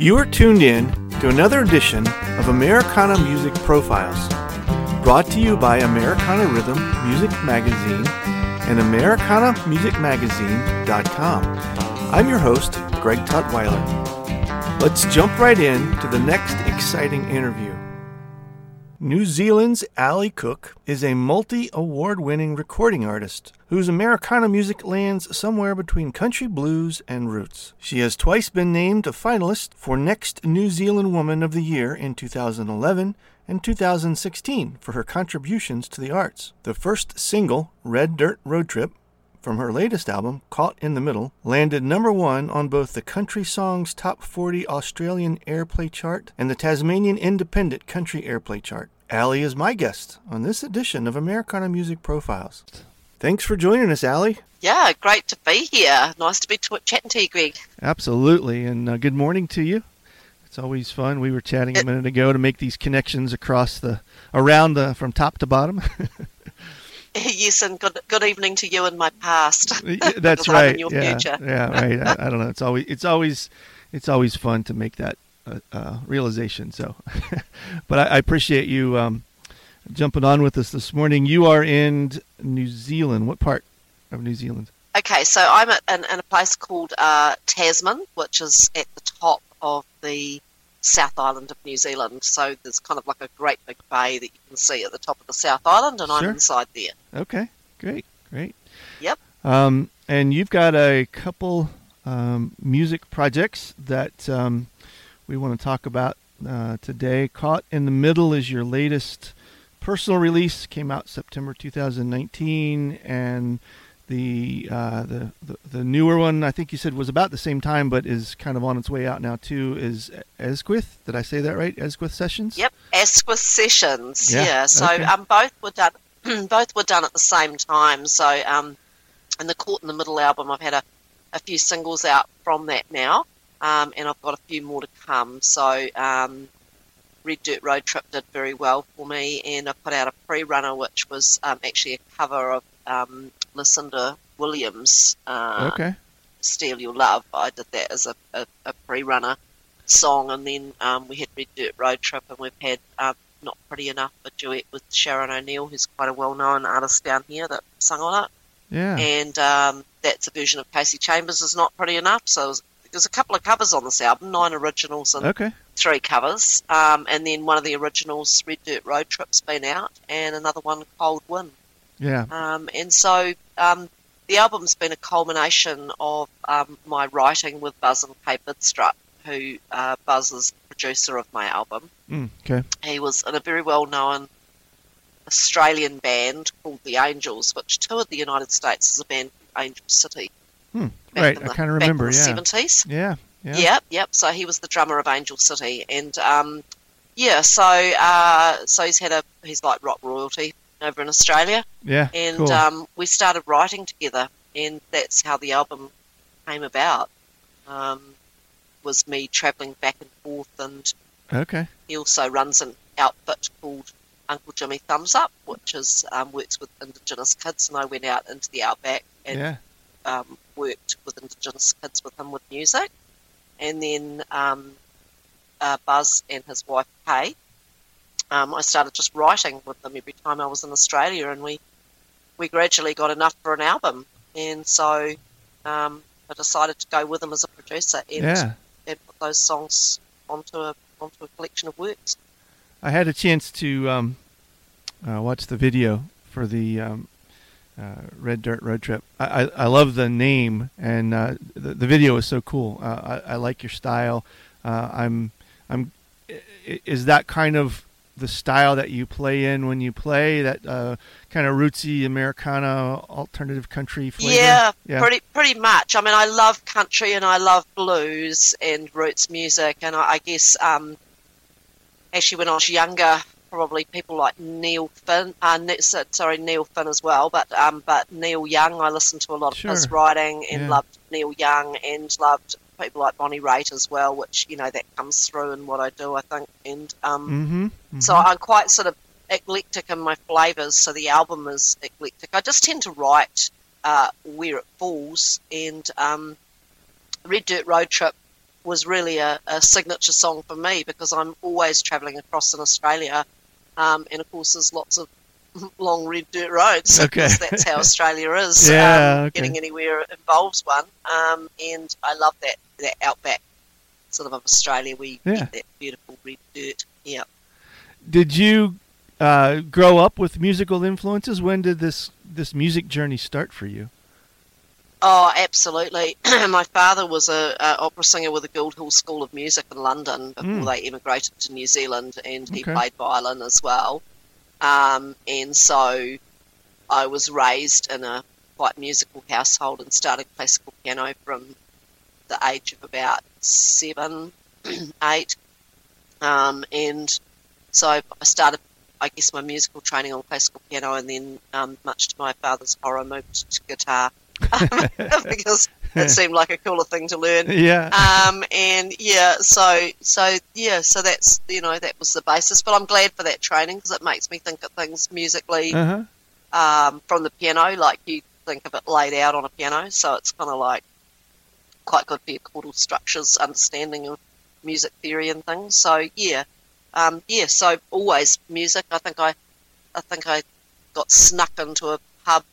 You are tuned in to another edition of Americana Music Profiles, brought to you by Americana Rhythm Music Magazine and AmericanaMusicMagazine.com. I'm your host, Greg Tutwiler. Let's jump right in to the next exciting interview. New Zealand's Aly Cook is a multi award winning recording artist whose Americana music lands somewhere between country blues and roots. She has twice been named a finalist for Next New Zealand Woman of the Year in 2011 and 2016 for her contributions to the arts. The first single, Red Dirt Road Trip, from her latest album, Caught in the Middle, landed number one on both the Country Songs Top 40 Australian Airplay chart and the Tasmanian Independent Country Airplay chart. Aly is my guest on this edition of Americana Music Profiles. Thanks for joining us, Aly. Yeah, great to be here. Nice to be t- chatting to you, Greg. Absolutely, and uh, good morning to you. It's always fun. We were chatting a minute ago to make these connections across the around the from top to bottom. yes, and good good evening to you and my past. That's right. yeah, future. yeah, right. I, I, don't know. It's always it's always it's always fun to make that uh, uh, realization. So, but I, I, appreciate you um, jumping on with us this morning. You are in New Zealand. What part of New Zealand? Okay, so I'm at, in, in a place called uh, Tasman, which is at the top of the South Island of New Zealand. So there's kind of like a great big bay that you can see at the top of the South Island, and sure. I'm inside there. Okay, great, great. Yep. Um, and you've got a couple um, music projects that um, we want to talk about uh, today. Caught in the Middle is your latest personal release. Came out September 2019, and the, uh, the, the the newer one I think you said was about the same time, but is kind of on its way out now too. Is Asquith? Did I say that right? Asquith Sessions. Yep, Asquith Sessions. Yeah. yeah. So okay. um, both were done. both were done at the same time. So um, in the Caught in the Middle album, I've had a, a few singles out from that now, um, and I've got a few more to come. So um, Red Dirt Road Trip did very well for me, and I put out a pre-runner, which was um, actually a cover of um, Lucinda Williams. Uh, okay. Steal Your Love. I did that as a, a, a pre-runner song, and then um, we had Red Dirt Road Trip, and we've had um, Not Pretty Enough, a duet with Sharon O'Neill, who's quite a well-known artist down here that sung on it. Yeah. And um, that's a version of Kasey Chambers is Not Pretty Enough, so it was, there's a couple of covers on this album, nine originals and okay. three covers. Um, and then one of the originals, Red Dirt Road Trip's been out, and another one, Cold Wind. Yeah. Um, and so um, the album's been a culmination of um, my writing with Buzz and Kay Bidstrup, who uh, Buzz is the producer of my album. Mm, okay. He was in a very well known Australian band called The Angels, which toured the United States as a band called Angel City. Hmm. Right, I kind of remember. yeah. Seventies. Yeah. Yeah. Yep. Yep. So he was the drummer of Angel City, and um, yeah. So uh, so he's had a he's like rock royalty over in Australia. Yeah. And cool. um, we started writing together, and that's how the album came about. Um, was me travelling back and forth, and okay. He also runs an outfit called Uncle Jimmy Thumbs Up, which is um, works with Indigenous kids, and I went out into the outback and yeah. um, worked with Indigenous kids with him with music, and then um, uh, Buzz and his wife Kay um, I started just writing with them every time I was in Australia, and we we gradually got enough for an album, and so um, I decided to go with them as a producer and, yeah. and put those songs onto a onto a collection of works. I had a chance to um, uh, watch the video for the um, uh, Red Dirt Road Trip. I, I, I love the name, and uh, the, the video is so cool. Uh, I, I like your style. Uh, I'm I'm is that kind of the style that you play in when you play that uh, kind of rootsy Americana alternative country flavor? Yeah, yeah, pretty pretty much. I mean, I love country and I love blues and roots music, and I, I guess um, actually when I was younger, probably people like Neil Finn, uh, sorry Neil Finn as well, but um, but Neil Young, I listened to a lot of sure. his writing and yeah. loved Neil Young and loved people like Bonnie Raitt as well, which you know that comes through in what I do, I think. And um, mm-hmm, mm-hmm. so I'm quite sort of eclectic in my flavors. So the album is eclectic. I just tend to write uh, where it falls. And um, Red Dirt Road Trip was really a, a, signature song for me because I'm always travelling across in Australia, um, and of course there's lots of long red dirt roads. Okay. that's how Australia is. yeah, um, okay. Getting anywhere involves one, um, and I love that that outback sort of of Australia. We yeah. get that beautiful red dirt. Yeah. Did you uh, grow up with musical influences? When did this this music journey start for you? Oh, absolutely. My father was a, a, opera singer with the Guildhall School of Music in London before mm. they emigrated to New Zealand, and he okay. played violin as well. Um, and so I was raised in a quite musical household and started classical piano from the age of about seven, eight. Um, and so I started, I guess, my musical training on classical piano, and then, um, much to my father's horror, moved to guitar because it seemed like a cooler thing to learn. Yeah. Um, and yeah, so so yeah, so that's you know that was the basis. But I'm glad for that training because it makes me think of things musically uh-huh. um, from the piano, like you think of it laid out on a piano. So it's kind of like quite good for your chordal structures, understanding of music theory and things. So yeah, um, yeah. So always music. I think I, I think I got snuck into a pub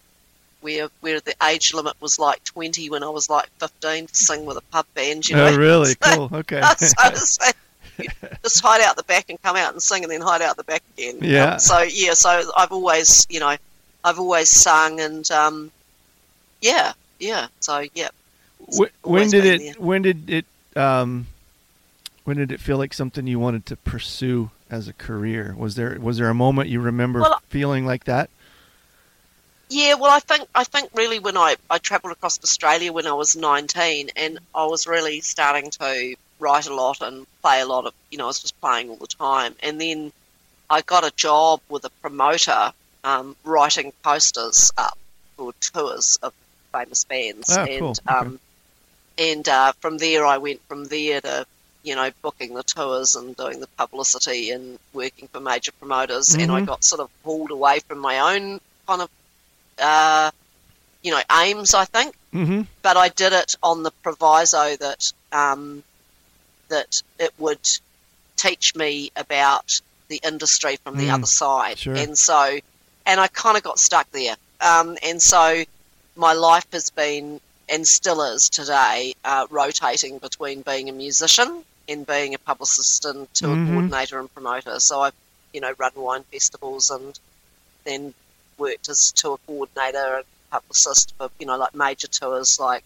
where where the age limit was like 20 when I was like 15 to sing with a pub band. You know? Oh, really? cool. Okay. so, so, just hide out the back and come out and sing, and then hide out the back again. Yeah. Um, so yeah, so I've always, you know, I've always sung, and um, yeah, yeah. So yeah. When did it? There. When did it? Um, when did it feel like something you wanted to pursue as a career? Was there was there a moment you remember well, feeling like that? Yeah, well, I think I think really when I, I travelled across Australia when I was 19, and I was really starting to write a lot and play a lot of, you know, I was just playing all the time, and then I got a job with a promoter um, writing posters up for tours of famous bands, oh, and cool. okay. um, and uh, from there I went from there to you know booking the tours and doing the publicity and working for major promoters, mm-hmm. and I mm-hmm. got sort of pulled away from my own kind of uh, you know, aims, I think. Mm-hmm. But I did it on the proviso that um, that it would teach me about the industry from the mm, other side, sure. and so, and I kind of got stuck there, um, and so my life has been and still is today uh, rotating between being a musician and being a publicist and tour mm-hmm. coordinator and promoter. So I've you know run wine festivals and then worked as tour coordinator and publicist for you know like major tours like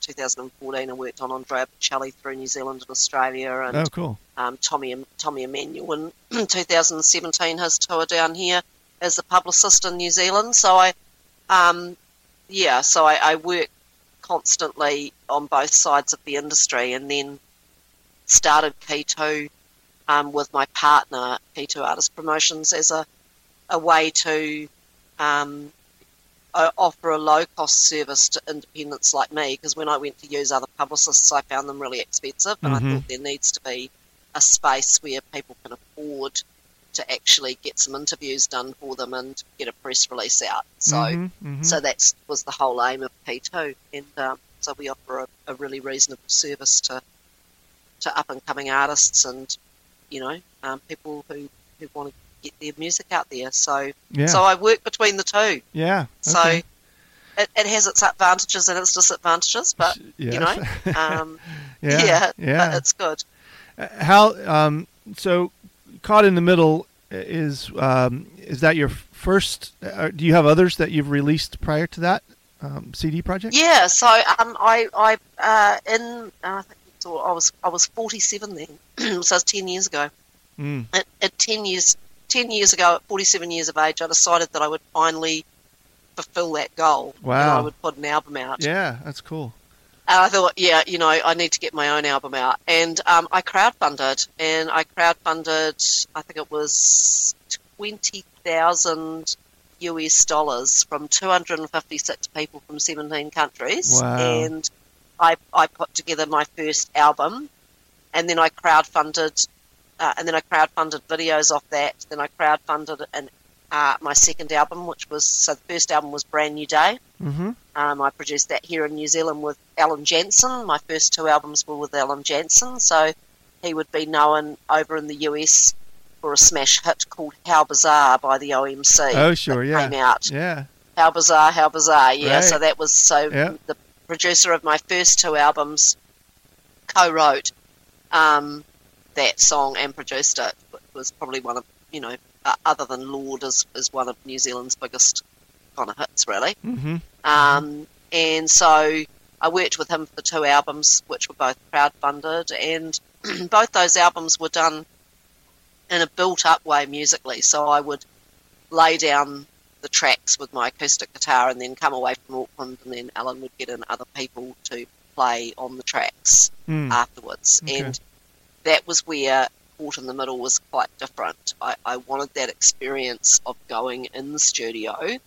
2014 I worked on Andrea Bocelli through New Zealand and Australia and oh cool. um, Tommy Tommy Emmanuel in 2017 his tour down here as a publicist in New Zealand. So I um, yeah so I, I work constantly on both sides of the industry and then started Key2 um, with my partner Key2 Artist Promotions as a a way to um, offer a low cost service to independents like me because when I went to use other publicists, I found them really expensive, and mm-hmm. I thought there needs to be a space where people can afford to actually get some interviews done for them and get a press release out. So, mm-hmm, mm-hmm. so that was the whole aim of Key2, and um, so we offer a, a, really reasonable service to to up and coming artists and you know um, people who who want to get their music out there. So yeah. so I work between the two. Yeah. Okay. So it, it has its advantages and its disadvantages, but yes. you know, um, yeah, yeah, yeah. it's good. Uh, how um, so? Caught in the middle is um, is that your first? Uh, do you have others that you've released prior to that um, CD project? Yeah. So um, I I uh, in uh, I think I was I was forty seven then, so it's ten years ago. Mm. At, at ten years 10 years ago, at 47 years of age, I decided that I would finally fulfill that goal. Wow. And I would put an album out. Yeah, that's cool. And I thought, yeah, you know, I need to get my own album out. And um, I crowdfunded, and I crowdfunded, I think it was 20,000 US dollars from 256 people from 17 countries. Wow. And I, I put together my first album, and then I crowdfunded uh, and then I crowdfunded videos off that. Then I crowdfunded an uh, my second album, which was so the first album was Brand New Day. Mm-hmm. Um, I produced that here in New Zealand with Alan Jansson. My first two albums were with Alan Jansson, so he would be known over in the US for a smash hit called How Bizarre by the OMC. Oh, sure, yeah. Came out. Yeah. How Bizarre, How Bizarre, yeah. Right. So that was so Yep. the producer of my first two albums co-wrote um, that song and produced it. Was probably one of you know, uh, other than Lorde, is is one of New Zealand's biggest kind of hits, really. Mm-hmm. Um, and so I worked with him for the two albums, which were both crowdfunded, and both those albums were done in a built-up way musically. So I would lay down the tracks with my acoustic guitar, and then come away from Auckland, and then Alan would get in other people to play on the tracks Mm. afterwards. Okay. And that was where Caught in the Middle was quite different. I, I wanted that experience of going in the studio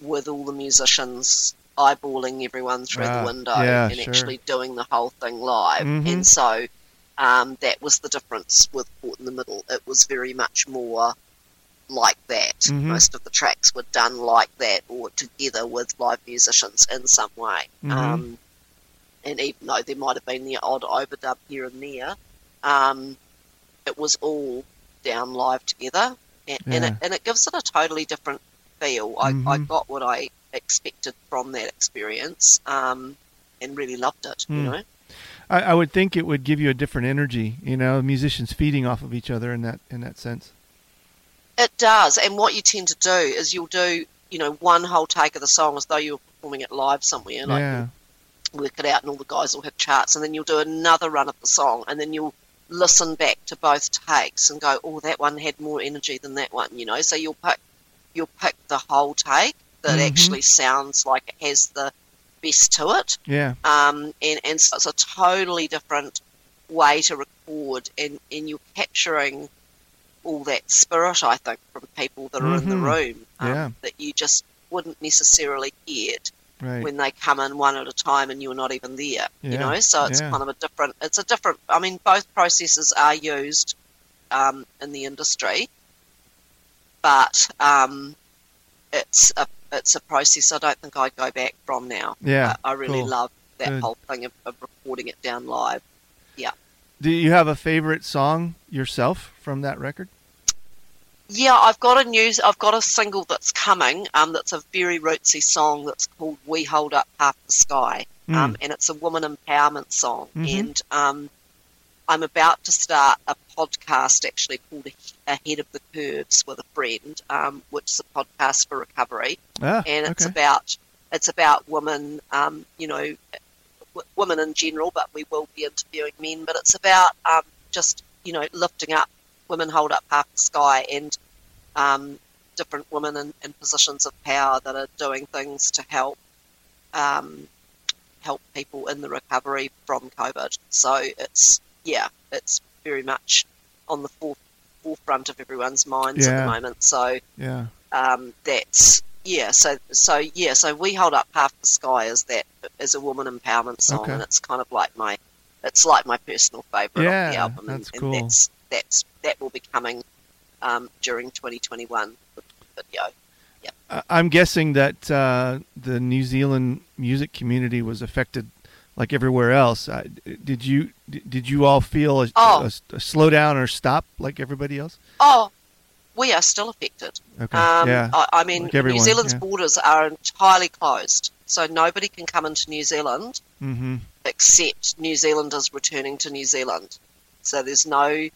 with all the musicians eyeballing everyone through Ah, the window yeah, and sure. actually doing the whole thing live. Mhm. And so um, that was the difference with Caught in the Middle. It was very much more like that. Mhm. Most of the tracks were done like that or together with live musicians in some way. Mhm. Um, and even though there might have been the odd overdub here and there, um, it was all down live together, and, and, it, and it gives it a totally different feel. I, I Mhm. got what I expected from that experience, um, and really loved it. You Mm. know, I, I would think it would give you a different energy. You know, musicians feeding off of each other in that in that sense. it does. And what you tend to do is you'll do, you know, one whole take of the song as though you were performing it live somewhere, like yeah. work it out, and all the guys will have charts, and then you'll do another run of the song, and then you'll listen back to both takes and go, oh, that one had more energy than that one, you know. So you'll pick you'll pick the whole take that Mhm. actually sounds like it has the best to it, Yeah. um, and and so it's a totally different way to record, and and you're capturing all that spirit, I think, from people that are in the Mhm. room um, Yeah. that you just wouldn't necessarily get Right. when they come in one at a time and you're not even there. You know, so it's yeah. kind of a different. It's a different. I mean, both processes are used um, in the industry, but um, it's a it's a process I don't think I'd go back from now. yeah. I, I really cool. love that Good. whole thing of, of recording it down live. Yeah. Do you have a favorite song yourself from that record? Yeah, I've got a news. I've got a single that's coming. Um, that's a very rootsy song that's called "We Hold Up Half the Sky," um, and it's a woman empowerment song. Mhm. And um, I'm about to start a podcast actually called "Ahead of the Curves" with a friend, um, which is a podcast for recovery, Ah, and it's okay. about it's about women. Um, you know, w- women in general, but we will be interviewing men. But it's about um, just you know lifting up women hold up half the sky and um, different women in, in positions of power that are doing things to help um, help people in the recovery from COVID. So it's yeah, it's very much on the fore, forefront of everyone's minds at the moment. So Yeah. um, that's yeah. So so yeah. So we hold up half the sky as that is a woman empowerment song, Okay. and it's kind of like my it's like my personal favorite Yeah, of the album, that's and, cool. and that's that's that will be coming um, during 2021 video. I- I'm guessing that uh, the New Zealand music community was affected like everywhere else. Uh, did you did you all feel a, Oh. a, a slowdown or stop like everybody else? Oh, we are still affected. Okay. Um, yeah. I, I mean, Like everyone, New Zealand's yeah. borders are entirely closed, so nobody can come into New Zealand mm-hmm. except New Zealanders returning to New Zealand. So there's no,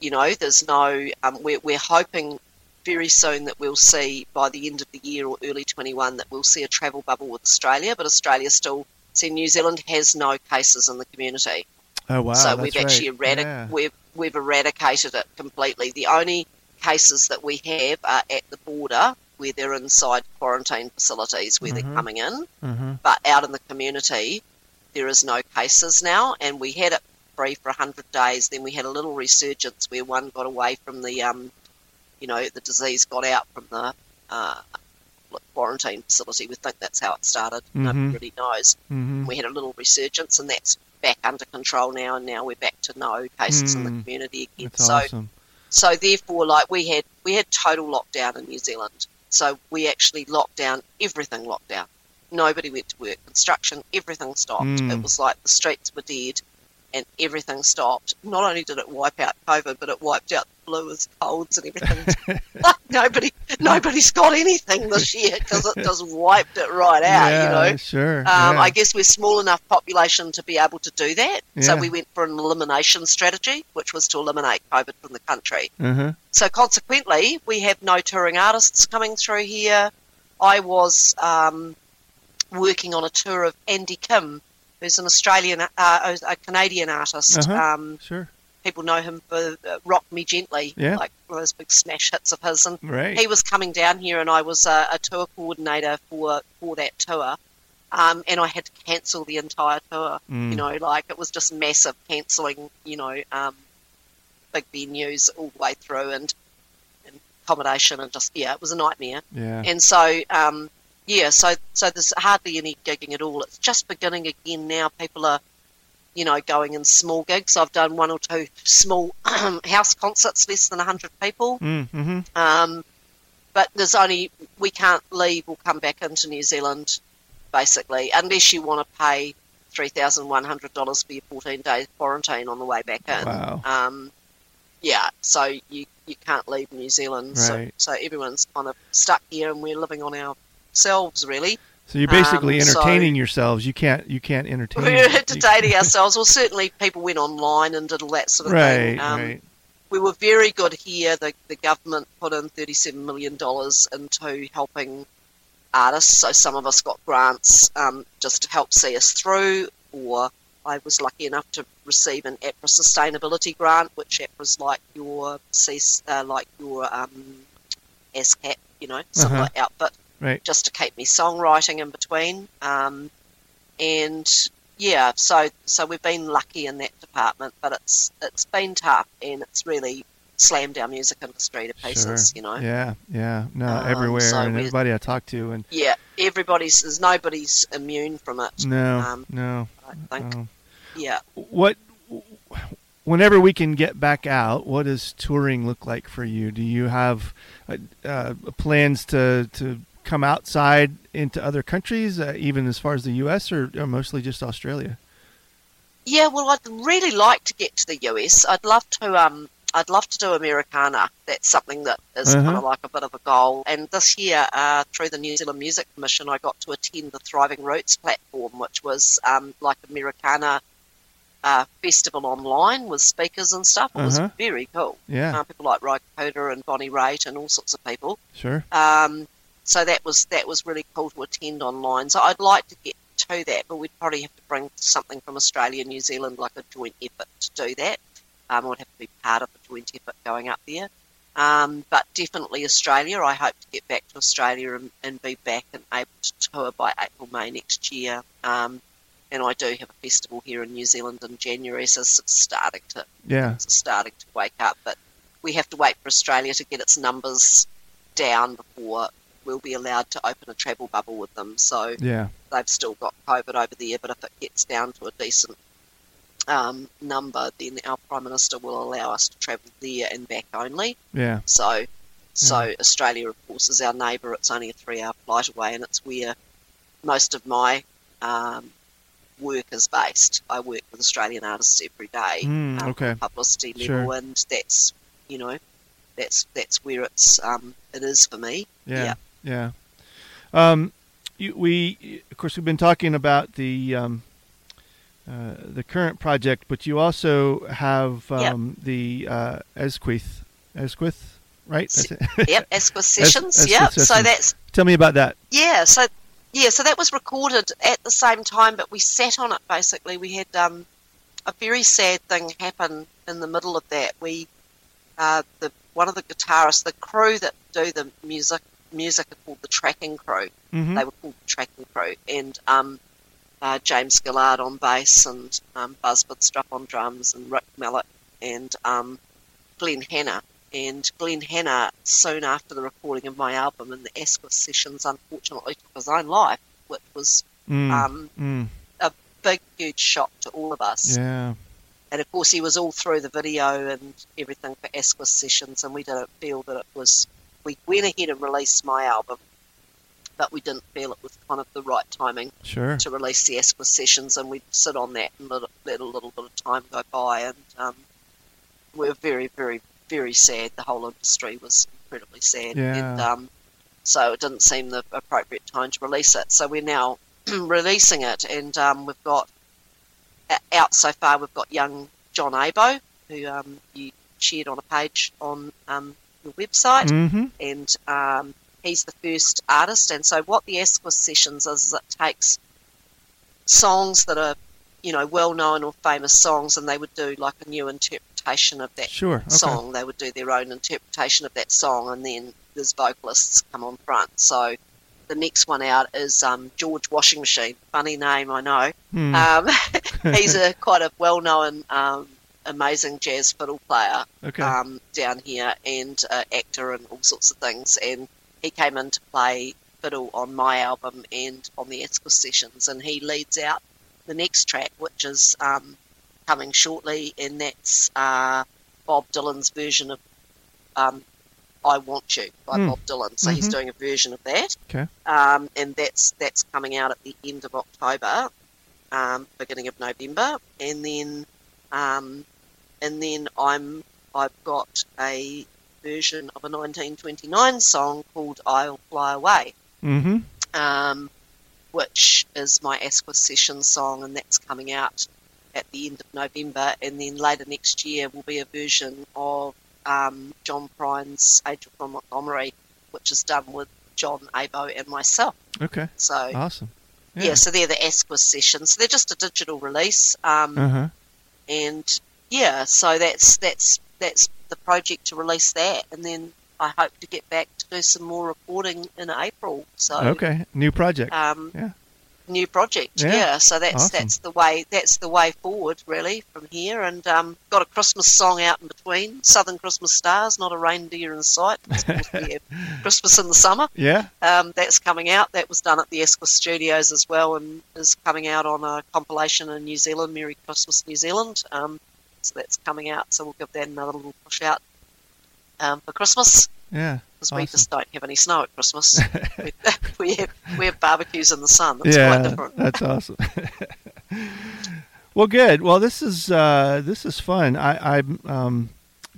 you know, there's no. Um, we're we're hoping very soon that we'll see by the end of the year or early 21 that we'll see a travel bubble with Australia, but Australia still. See, New Zealand has no cases in the community. Oh wow. so we've actually right. eradic- Yeah. we've we've eradicated it completely. The only cases that we have are at the border where they're inside quarantine facilities where Mhm. they're coming in, Mhm. but out in the community there is no cases now. And we had it free for hundred days. Then we had a little resurgence where one got away from the um, you know, the disease got out from the uh, quarantine facility. We think that's how it started. Mhm. Nobody really knows Mhm. we had a little resurgence, and that's back under control now. And now we're back to no cases in the Mm. community again. That's so awesome. so therefore, like we had we had total lockdown in New Zealand. So we actually locked down everything. Locked down. Nobody went to work. Construction, everything stopped. Mm. It was like the streets were dead and everything stopped. Not only did it wipe out COVID, but it wiped out the flu as colds and everything. like nobody, nobody's got anything this year because it just wiped it right out. Yeah, you know, sure. Um, yeah. I guess we're small enough population to be able to do that. Yeah. So we went for an elimination strategy, which was to eliminate COVID from the country. Mm-hmm. So consequently, we have no touring artists coming through here. I was um, working on a tour of Andy Kim who's an Australian, uh, a Canadian artist. Uh-huh. Um, sure. People know him for uh, "Rock Me Gently," yeah. like one of those big smash hits of his. And right. he was coming down here, and I was a, a tour coordinator for for that tour. Um, and I had to cancel the entire tour. Mm. You know, like it was just massive cancelling. You know, um, big venues all the way through, and, and accommodation, and just yeah, it was a nightmare. Yeah. And so um, yeah, so so there's hardly any gigging at all. It's just beginning again now. People are, you know, going in small gigs. I've done one or two small house concerts, less than hundred people. Mm-hmm. Um, but there's only we can't leave or come back into New Zealand, basically, unless you want to pay three thousand one hundred dollars for your fourteen day quarantine on the way back in. Wow. Um, yeah, so you you can't leave New Zealand. Right. So so everyone's kind of stuck here, and we're living on our selves really. So you're basically Um, so- entertaining yourselves. You can't you can't entertain. We're entertaining ourselves. Well, certainly people went online and did all that sort of Right, thing. Um, right. We were very good here. The, the government put in $37 million into helping artists. So some of us got grants um, just to help see us through, or I was lucky enough to receive an APRA sustainability grant, which APRA's like your uh, like your um, ASCAP, you know, similar Uh-huh. outfit Right. just to keep me songwriting in between. Um, and yeah, so so we've been lucky in that department, but it's it's been tough and it's really slammed our music industry to pieces. Sure. You know, Yeah, yeah. No, Um, everywhere so and everybody I talk to and yeah, everybody's there's nobody's immune from it. no, Um, no. I think. no. Yeah. What whenever we can get back out, what does touring look like for you? Do you have uh, uh, plans to to come outside into other countries, uh, even as far as the U.S. or, or mostly just Australia? Yeah, well, I'd really like to get to the US. I'd love to. Um, I'd love to do Americana. That's something that is Uh-huh. kind of like a bit of a goal. And this year, uh, through the New Zealand Music Commission, I got to attend the Thriving Roots platform, which was um, like Americana uh, festival online with speakers and stuff. It was Uh-huh. very cool. Yeah, Uh, people like Ry Cooder and Bonnie Raitt and all sorts of people. sure. Um, so that was that was really cool to attend online. So I'd like to get to that, but we'd probably have to bring something from Australia and New Zealand, like a joint effort to do that. Um, I would have to be part of a joint effort going up there. Um, but definitely Australia. I hope to get back to Australia and, and be back and able to tour by April, May next year. Um, and I do have a festival here in New Zealand in January, so it's starting to Yeah, it's starting to wake up, but we have to wait for Australia to get its numbers down before we'll be allowed to open a travel bubble with them. So yeah, they've still got COVID over there, but if it gets down to a decent um, number, then our Prime Minister will allow us to travel there and back only. yeah. So, so Mm. Australia, of course, is our neighbour. It's only a three-hour flight away, and it's where most of my um, work is based. I work with Australian artists every day, Mm, um, okay. publicity Sure. level, and that's you know, that's that's where it's um, it is for me. Yeah, yeah. Um, you, we, of course, we've been talking about the um, uh, the current project, but you also have Yep. um, the uh, Asquith, Asquith, right? Yep, Asquith Sessions. Asquith Yep. So that's Tell me about that. Yeah, so yeah, so that was recorded at the same time, but we sat on it basically. We had um, a very sad thing happen in the middle of that. We uh, the one of the guitarists, the crew that do the music music are called the tracking crew. hmm They were called the tracking crew, and um, uh, James Gillard on bass and um, Buzz Bidstrup on drums and Rick Mallet and um, Glenn Hanna. And Glenn Hanna, soon after the recording of my album and the Asquith sessions, unfortunately took his own life, which was Mm. um, mm. a big, huge shock to all of us. Yeah. and of course he was all through the video and everything for Asquith Sessions, and we didn't feel that it was. We went ahead and released my album, but we didn't feel it was kind of the right timing sure. to release the Asquith Sessions, and we'd sit on that and let, let a little bit of time go by, and um, we are very, very, very sad. The whole industry was incredibly sad, yeah. and um, so it didn't seem the appropriate time to release it. So we're now releasing it, and um, we've got out so far. We've got young John Abo, who um, you shared on a page on your website, mm-hmm. and um, he's the first artist. And so, what the Asquith Sessions is, is it takes songs that are, you know, well known or famous songs, and they would do like a new interpretation of that sure. okay. song. They would do their own interpretation of that song, and then there's vocalists come on front. So the next one out is um, George Washingmachine. Funny name, I know. Hmm. Um, he's a quite a well-known, um, amazing jazz fiddle player okay. um, down here and uh, actor and all sorts of things. And he came in to play fiddle on my album and on the Asquith sessions, and he leads out the next track, which is um, coming shortly, and that's uh, Bob Dylan's version of um, I Want You by Mm. Bob Dylan. So he's Mhm. doing a version of that. Okay. Um, and that's that's coming out at the end of October, um, beginning of November, and then um, and then I'm I've got a version of a 1929 song called "I'll Fly Away," Mm-hmm. um, which is my Asquith session song, and that's coming out at the end of November. And then later next year will be a version of um, John Prine's "Angel from Montgomery," which is done with John Abo and myself. Okay. So Awesome. yeah. so they're the Asquith sessions. They're just a digital release, um, Uh huh. and yeah, so that's that's that's the project to release that, and then I hope to get back to do some more recording in April. So Okay. New project. um, Yeah. new project. Yeah. Yeah, so that's Awesome. that's the way that's the way forward really from here. And um, got a Christmas song out in between. Southern Christmas Stars, not a reindeer in sight. Of course, we have Christmas in the summer. yeah. Um, that's coming out. That was done at the Asquith Studios as well, and is coming out on a compilation in New Zealand, Merry Christmas New Zealand. Um, so that's coming out. So we'll give that another little push out um, for Christmas Yeah. because we just don't have any snow at Christmas. we, we have we have barbecues in the sun. That's yeah. quite different. That's awesome. well, good. Well, this is uh, this is fun. I, I'm um,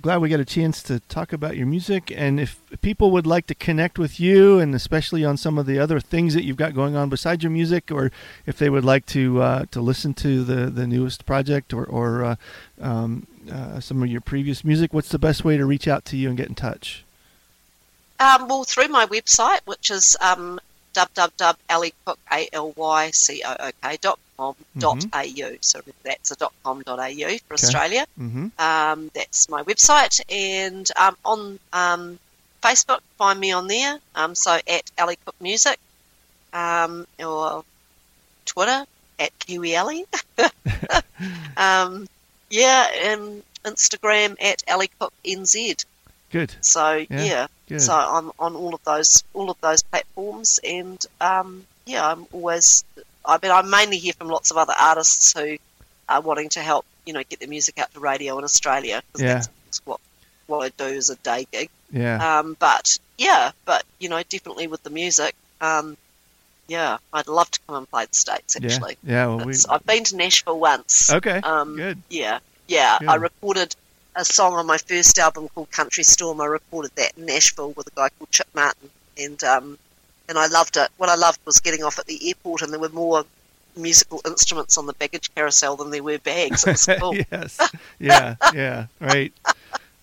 glad we got a chance to talk about your music, and if people would like to connect with you, and especially on some of the other things that you've got going on besides your music, or if they would like to uh, to listen to the the newest project or or uh, um, uh, some of your previous music, what's the best way to reach out to you and get in touch? Um, well, through my website, which is um, www.alycook.com.au. So that's a .com.au for Australia. Mm-hmm. Um, that's my website. And um, on um, Facebook, find me on there. Um, so at Aly Cook Music. Um, or Twitter at Kiwi Aly. um, yeah, and Instagram at Aly Cook NZ. Good. So Yeah, yeah, Good. so I'm on all of those all of those platforms, and um, yeah, I'm always. I mean, I mainly hear from lots of other artists who are wanting to help, you know, get their music out to radio in Australia because Yeah. that's, what what I do is a day gig. yeah. Um, but yeah, but you know, definitely with the music, um, yeah, I'd love to come and play the states. Actually, yeah. Yeah. Well, we. I've been to Nashville once. Okay. Um, good. Yeah, yeah. I recorded a song on my first album called Country Storm. I recorded that in Nashville with a guy called Chip Martin, and um, and I loved it. What I loved was getting off at the airport, and there were more musical instruments on the baggage carousel than there were bags. It was cool. yes. Yeah. Yeah. Right.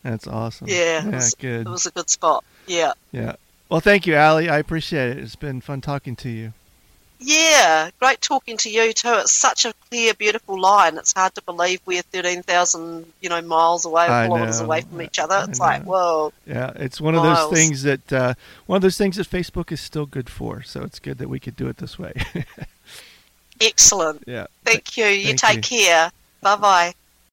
That's awesome. Yeah, it was- Good. It was a good spot. Yeah. Yeah. Well, thank you, Aly. I appreciate it. It's been fun talking to you. Yeah, great talking to you too. It's such a clear, beautiful line. It's hard to believe we're thirteen thousand, you know, miles away, I kilometers know. away from each other. It's like, whoa. Yeah, it's one of those things that uh, one of those things that Facebook is still good for. So it's good that we could do it this way. Excellent. yeah. Thank you. You Thank take care. Bye bye.